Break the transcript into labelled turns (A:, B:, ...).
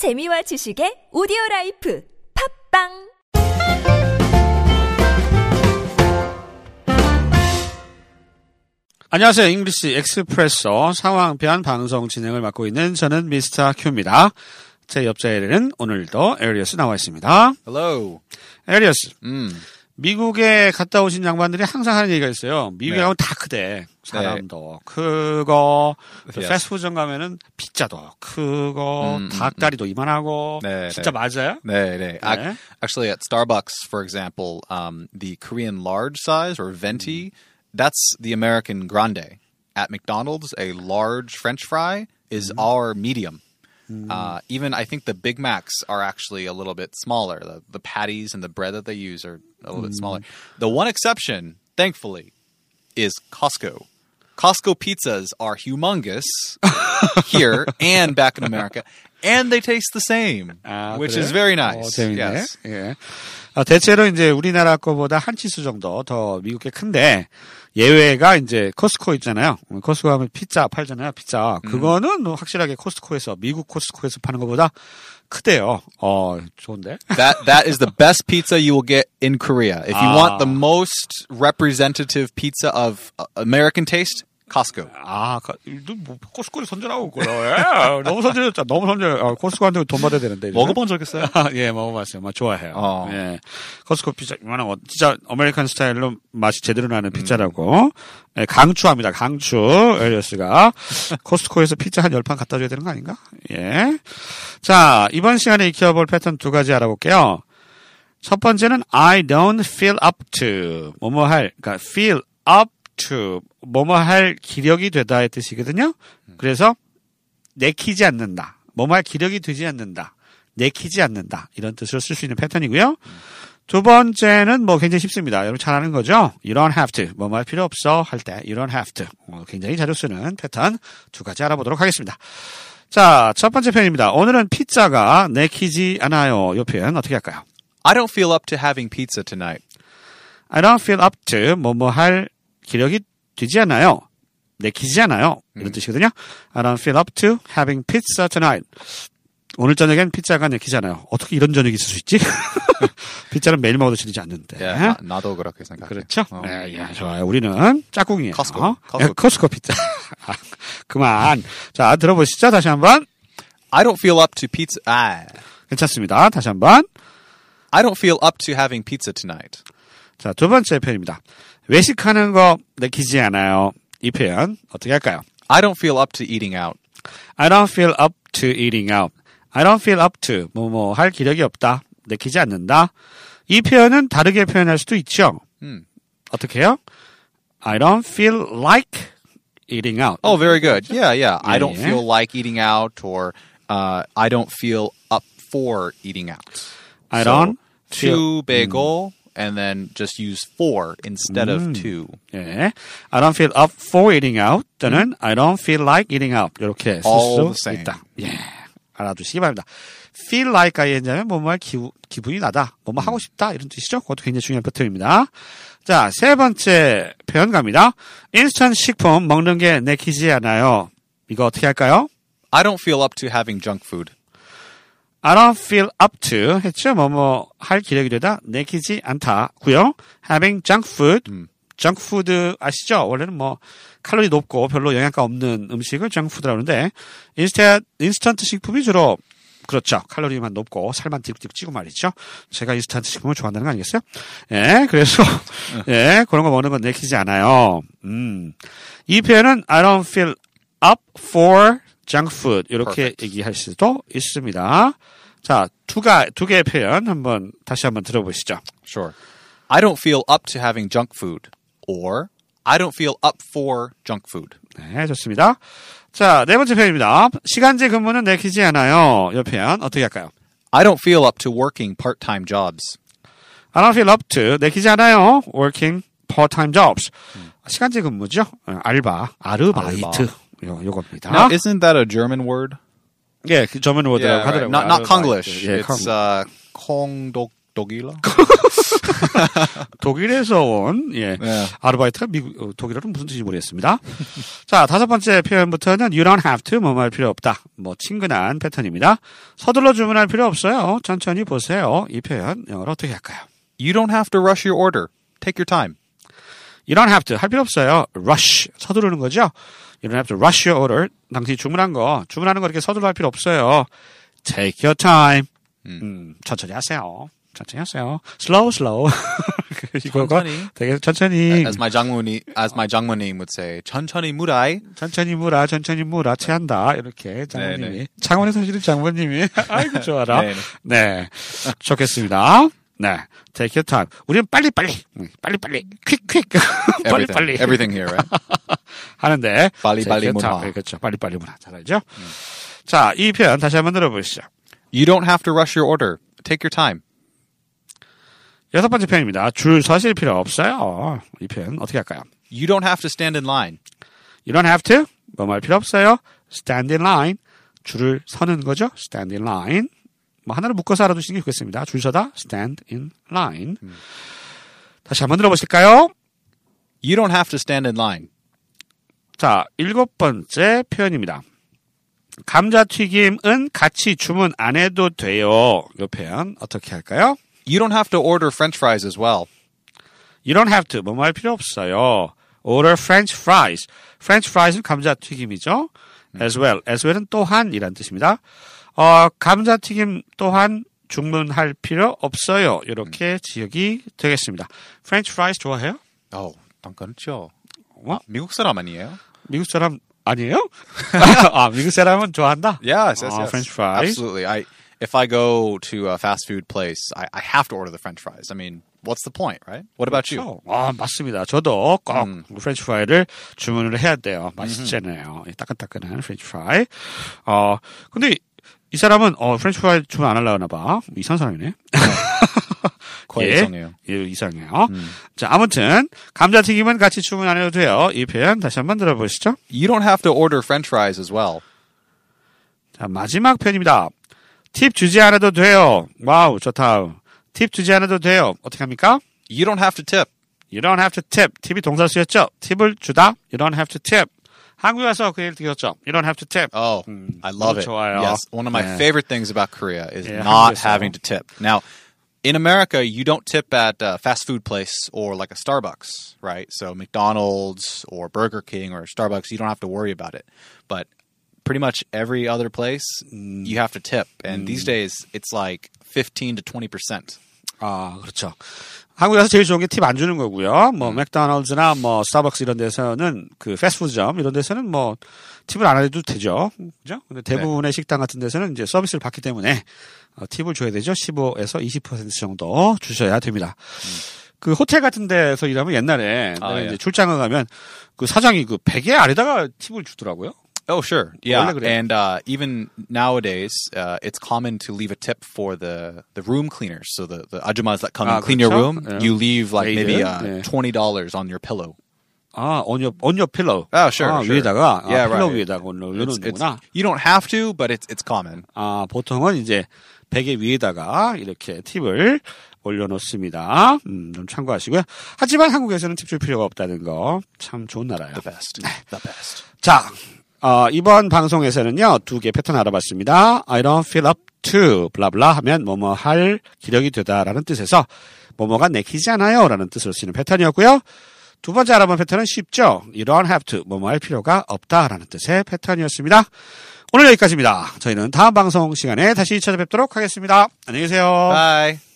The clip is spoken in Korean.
A: 재미와 지식의 오디오 라이프 팟빵
B: 안녕하세요. English Expresso 상황 편 방송 진행을 맡고 있는 저는 Mr. Q입니다. 제 옆자리에는 오늘도 에리어스 나와 있습니다.
C: Hello.
B: 에리어스,
C: Mm.
B: 미국에 갔다 오신 양반들이 항상 하는 얘기가 있어요. 미국에
C: 네.
B: 가면 다 크대. 사람도 크고 그
C: Yes.
B: 패스트푸드점 가면은 피자도 크고
C: 음, 음,
B: 닭다리도 이만하고
C: 네,
B: 진짜
C: 네.
B: 맞아요?
C: 네, 네.
B: 네.
C: Actually, at Starbucks, for example, um, the Korean large size or venti, that's the American grande. At McDonald's, a large French fry is our medium. Mm. Uh, even I think the Big Macs are actually a little bit smaller. The, the patties and the bread that they use are a little mm. bit smaller. The one exception, thankfully, is Costco. Costco pizzas are humongous here and back in America, and they taste the same,
B: uh,
C: which is very nice. Yes,
B: there. yeah. 대체로 이제 우리나라 거보다 한 치수 정도 더 미국 게 큰데 예외가 이제 코스코 있잖아요. 코스코 하면 피자 팔잖아요. 피자.
C: 음.
B: 그거는 뭐 확실하게 코스코에서 미국 코스코에서 파는 것보다 크대요. 어, 좋은데.
C: That that is the best pizza you will get in Korea. If you
B: Ah.
C: want the most representative pizza of uh, American taste, Costco.
B: 아, 뭐, 코스코를 선전하고 그래. 예, 너무 선전했잖아. 너무 선전. 아, 코스코한테 돈 받아야 되는데. 이제.
C: 적 있어요?
B: 아, 예, 먹어봤어요. 막 좋아해요.
C: 어.
B: 예. 코스코 피자, 이만한 거, 진짜 American 스타일로 맛이 제대로 나는 피자라고. 예, 강추합니다. 강추. 에리어스가. 코스코에서 피자 한 열 판 갖다 줘야 되는 거 아닌가? 예. 자, 이번 시간에 익혀볼 패턴 두 가지 알아볼게요. 첫 번째는 I don't feel up to. 뭐뭐 할, 그러니까 feel up to. 뭐뭐 할 기력이 되다의 뜻이거든요. 그래서 내키지 않는다. 뭐뭐 할 기력이 되지 않는다. 내키지 않는다. 이런 뜻으로 쓸 수 있는 패턴이고요. 두 번째는 뭐 굉장히 쉽습니다. 여러분 잘 아는 거죠? You don't have to. 뭐뭐 할 필요 없어 할 때 you don't have to. 어, 굉장히 자주 쓰는 패턴 두 가지 알아보도록 하겠습니다. 자, 첫 번째 표현입니다. 오늘은 피자가 내키지 않아요. 이 표현 어떻게 할까요?
C: I don't feel up to having pizza tonight.
B: I don't feel up to 뭐뭐 할 기력이 되지 않아요. 내키지 않아요. 이런 뜻이거든요. I don't feel up to having pizza tonight. 오늘 저녁엔 피자가 내키지 않아요. 어떻게 이런 저녁이 있을 수 있지? 피자는 매일 먹어도 질리지 않는데.
C: Yeah, 나- 나도 그렇게 생각해.
B: 그렇죠?
C: 어.
B: 네, 예, 좋아요. 우리는 짝꿍이에요.
C: 커스코,
B: 어?
C: 커스코.
B: 예, 커스코 피자. 아, 그만. 자, 들어보시죠. 다시 한 번.
C: I don't feel up to pizza. Ah.
B: 괜찮습니다. 다시 한 번.
C: I don't feel up to having pizza tonight.
B: 자, 두 번째 표현입니다. 외식하는 거 내키지 않아요. 이 표현 어떻게 할까요?
C: I don't feel up to eating out.
B: I don't feel up to eating out. I don't feel up to 뭐뭐 할 기력이 없다. 내키지 않는다. 이 표현은 다르게 표현할 수도 있죠.
C: 음.
B: 어떻게 해요? I don't feel like eating out.
C: Oh, very good. Yeah, yeah. I don't feel like eating out, or uh, I don't feel up for eating out.
B: I
C: So,
B: don't feel
C: two bagel, and then just use four instead of two.
B: 예. I don't feel up for eating out 또는 I don't feel like eating out 이렇게 쓸 수. 있다. 예. 알아두시기 바랍니다. feel like ING하면 뭐뭐 할 기분, 기분이 나다. 뭐뭐 하고 싶다. 이런 뜻이죠. 그것도 굉장히 중요한 패턴입니다. 자, 세 번째 표현 갑니다. 인스턴트 식품 먹는 게 내키지 않아요. 이거 어떻게 할까요?
C: I don't feel up to having junk food.
B: I don't feel up to 했죠. 뭐 뭐 할 기력이 되다 내키지 않다고요. Having junk food, junk food 아시죠? 원래는 뭐 칼로리 높고 별로 영양가 없는 음식을 junk food라고 하는데 인스턴트 인스턴트 식품이 주로 그렇죠. 칼로리만 높고 살만 띠룩띠룩 찌고 말이죠. 제가 인스턴트 식품을 좋아한다는 거 아니겠어요? 예, 그래서 예 그런 거 먹는 건 내키지 않아요. 음, 이 표현은 I don't feel up for junk food 이렇게
C: Perfect.
B: 얘기할 수도 있습니다. 자, 두가 두 개의 표현 한번 다시 한번 들어보시죠.
C: Sure. I don't feel up to having junk food, or I don't feel up for junk food.
B: 네, 좋습니다. 자, 네 번째 표현입니다. 시간제 근무는 내키지 않아요. 이 표현 어떻게 할까요?
C: I don't feel up to working part-time jobs.
B: I don't feel up to 내키지 않아요. Working part-time jobs. 시간제 근무죠. 어, 알바, 아르바이트. 요, 요겁니다.
C: Now, isn't that a German word?
B: 예, 그
C: Yeah, right.
B: 하더라고요.
C: Not not. Konglish.
B: 예,
C: it's uh, Kongdokdogila.
B: 독일에서 온, 예.
C: 네.
B: 아르바이트가 미국, 어, 독일어는 무슨 뜻인지 모르겠습니다. 자, 다섯 번째 표현부터는 you don't have to, 뭐할 필요 없다. 뭐, 친근한 패턴입니다. 서둘러 주문할 필요 없어요. 천천히 보세요. 이 표현, 영어로 어떻게 할까요?
C: You don't have to rush your order. Take your time.
B: You don't have to, 할 필요 없어요. rush, 서두르는 거죠? You don't have to rush your order. 당신이 주문한 거, 주문하는 거 이렇게 서둘러 할 필요 없어요. Take your time. 음, 천천히 하세요. 천천히 하세요. slow, slow. 이거가
C: 천천히.
B: 되게 천천히.
C: As my Jangwon, as my Jangwonim would say, 천천히 무라이.
B: 천천히 물아, 천천히 물아, 체한다. 이렇게 장모님이.
C: 네.
B: 창원에 사시는 장모님이. 아이고, 좋아라.
C: 네,
B: 네. 좋겠습니다. 네. Take your time. 우리는 빨리 빨리. 음, 빨리 빨리. 퀵, 퀵.
C: Everything,
B: 빨리 빨리.
C: everything here, right?
B: 하는데.
C: 빨리, 빨리 문화.
B: 네, 그렇죠. 빨리 빨리 문화. 잘 알죠? 자, 이 표현 다시 한번 들어보시죠.
C: You don't have to rush your order. Take your time.
B: 여섯 번째 표현입니다. 줄 서실 필요 없어요. 이 표현 어떻게 할까요?
C: You don't have to stand in line.
B: You don't have to. 뭐할 필요 없어요. Stand in line. 줄을 서는 거죠. Stand in line. 뭐 하나를 묶어서 알아두시는 게 좋겠습니다. 줄 서다. Stand in line. 다시 한번 들어보실까요?
C: You don't have to stand in line.
B: 자, 일곱 번째 표현입니다. 감자튀김은 같이 주문 안 해도 돼요. 이 표현 어떻게 할까요?
C: You don't have to order french fries as well.
B: You don't have to. 뭐뭐 할 필요 없어요. Order French fries. French fries는 감자튀김이죠. As well. As well은 또한 이란 뜻입니다. 어, 감자튀김 또한 주문할 필요 없어요. 이렇게 지역이 되겠습니다. French fries 좋아해요?
C: Oh, 당근죠.
B: 어?
C: 미국 사람 아니에요?
B: 미국 사람 아니에요? 아, 미국 사람은 좋아한다?
C: Yes, yes,
B: 아,
C: yes.
B: French fries.
C: Absolutely. I if I go to a fast food place, I, I have to order the French fries. I mean, what's the point, right? What about you?
B: 그렇죠. 아, 맞습니다. 저도 꼭
C: 음.
B: 프렌치 프라이를 주문을 해야 돼요. 맛있잖아요. 이 따끈따끈한 프렌치 프라이. 어, 근데 이 사람은 어, 프렌치 프라이 주문 안 하려고 하나 봐. 이상한 사람이네.
C: 거의
B: 예.
C: 이상해요.
B: 예, 이상해요. 자, 아무튼 감자튀김은 같이 주문 안 해도 돼요. 이 표현 다시 한번 들어보시죠.
C: You don't have to order French fries as well.
B: 자, 마지막 편입니다. 팁 주지 않아도 돼요. 와우, 좋다. 팁 주지 않아도 돼요. 어떻게 합니까?
C: You don't have to tip.
B: You don't have to tip. 팁이 동사수였죠? 팁을 주다. You don't have to tip. 한국에 와서 그 얘기 들었죠? You don't have to tip.
C: Oh, I love
B: 너무
C: it.
B: 좋아요.
C: Yes, one of my
B: 네.
C: favorite things about Korea is
B: 예,
C: not
B: 한국에서.
C: having to tip. Now, in America, you don't tip at a fast food place or like a Starbucks, right? So McDonald's or Burger King or Starbucks, you don't have to worry about it. But pretty much every other place, you have to tip, and these days it's like fifteen to twenty percent.
B: 아, 그렇죠. 한국에서 제일 좋은 게 팁 안 주는 거고요. 뭐 맥도날드나 뭐 스타벅스 이런 데서는 그 패스트푸드점 이런 데서는 뭐 팁을 안 해도 되죠. 그죠? 근데 대부분의 식당 같은 데서는 이제 서비스를 받기 때문에 어, 팁을 줘야 되죠. 15에서 20% 정도 주셔야 됩니다. 그 호텔 같은 데서 일하면 옛날에
C: 아, 예.
B: 이제 출장을 가면 그 사장이 그 베개 아래다가 팁을 주더라고요.
C: Oh, sure. Yeah.
B: 원래 그래요.
C: And uh, even nowadays, uh, it's common to leave a tip for the, the room cleaners. So the, the ajumas that come
B: Ah,
C: and clean your
B: 그렇죠.
C: room,
B: 예.
C: you leave like maybe
B: 메이드.
C: uh,
B: 예.
C: $20 on your pillow.
B: 아, on your, on your pillow.
C: Oh, sure,
B: 아,
C: sure.
B: 위에다가, 아,
C: Yeah,
B: 필러
C: right.
B: 위에다가
C: It's, it's,
B: 올려놓는구나.
C: you don't have to, but it's, it's common.
B: 아, 보통은 이제 베개 위에다가 이렇게 팁을 올려놓습니다. 음, 좀 참고하시고요. 하지만 한국에서는 팁 줄 필요가 없다는 거 참 좋은 나라예요.
C: The best. The best.
B: 자, 어, 이번 방송에서는요 두 개 패턴 알아봤습니다. I don't feel up to 블라블라 하면 뭐뭐 할 기력이 되다라는 뜻에서 뭐뭐가 내키지 않아요 라는 뜻으로 쓰이는 패턴이었고요. 두 번째 알아본 패턴은 쉽죠. You don't have to 뭐뭐 할 필요가 없다라는 뜻의 패턴이었습니다. 오늘 여기까지입니다. 저희는 다음 방송 시간에 다시 찾아뵙도록 하겠습니다. 안녕히 계세요.
C: Bye.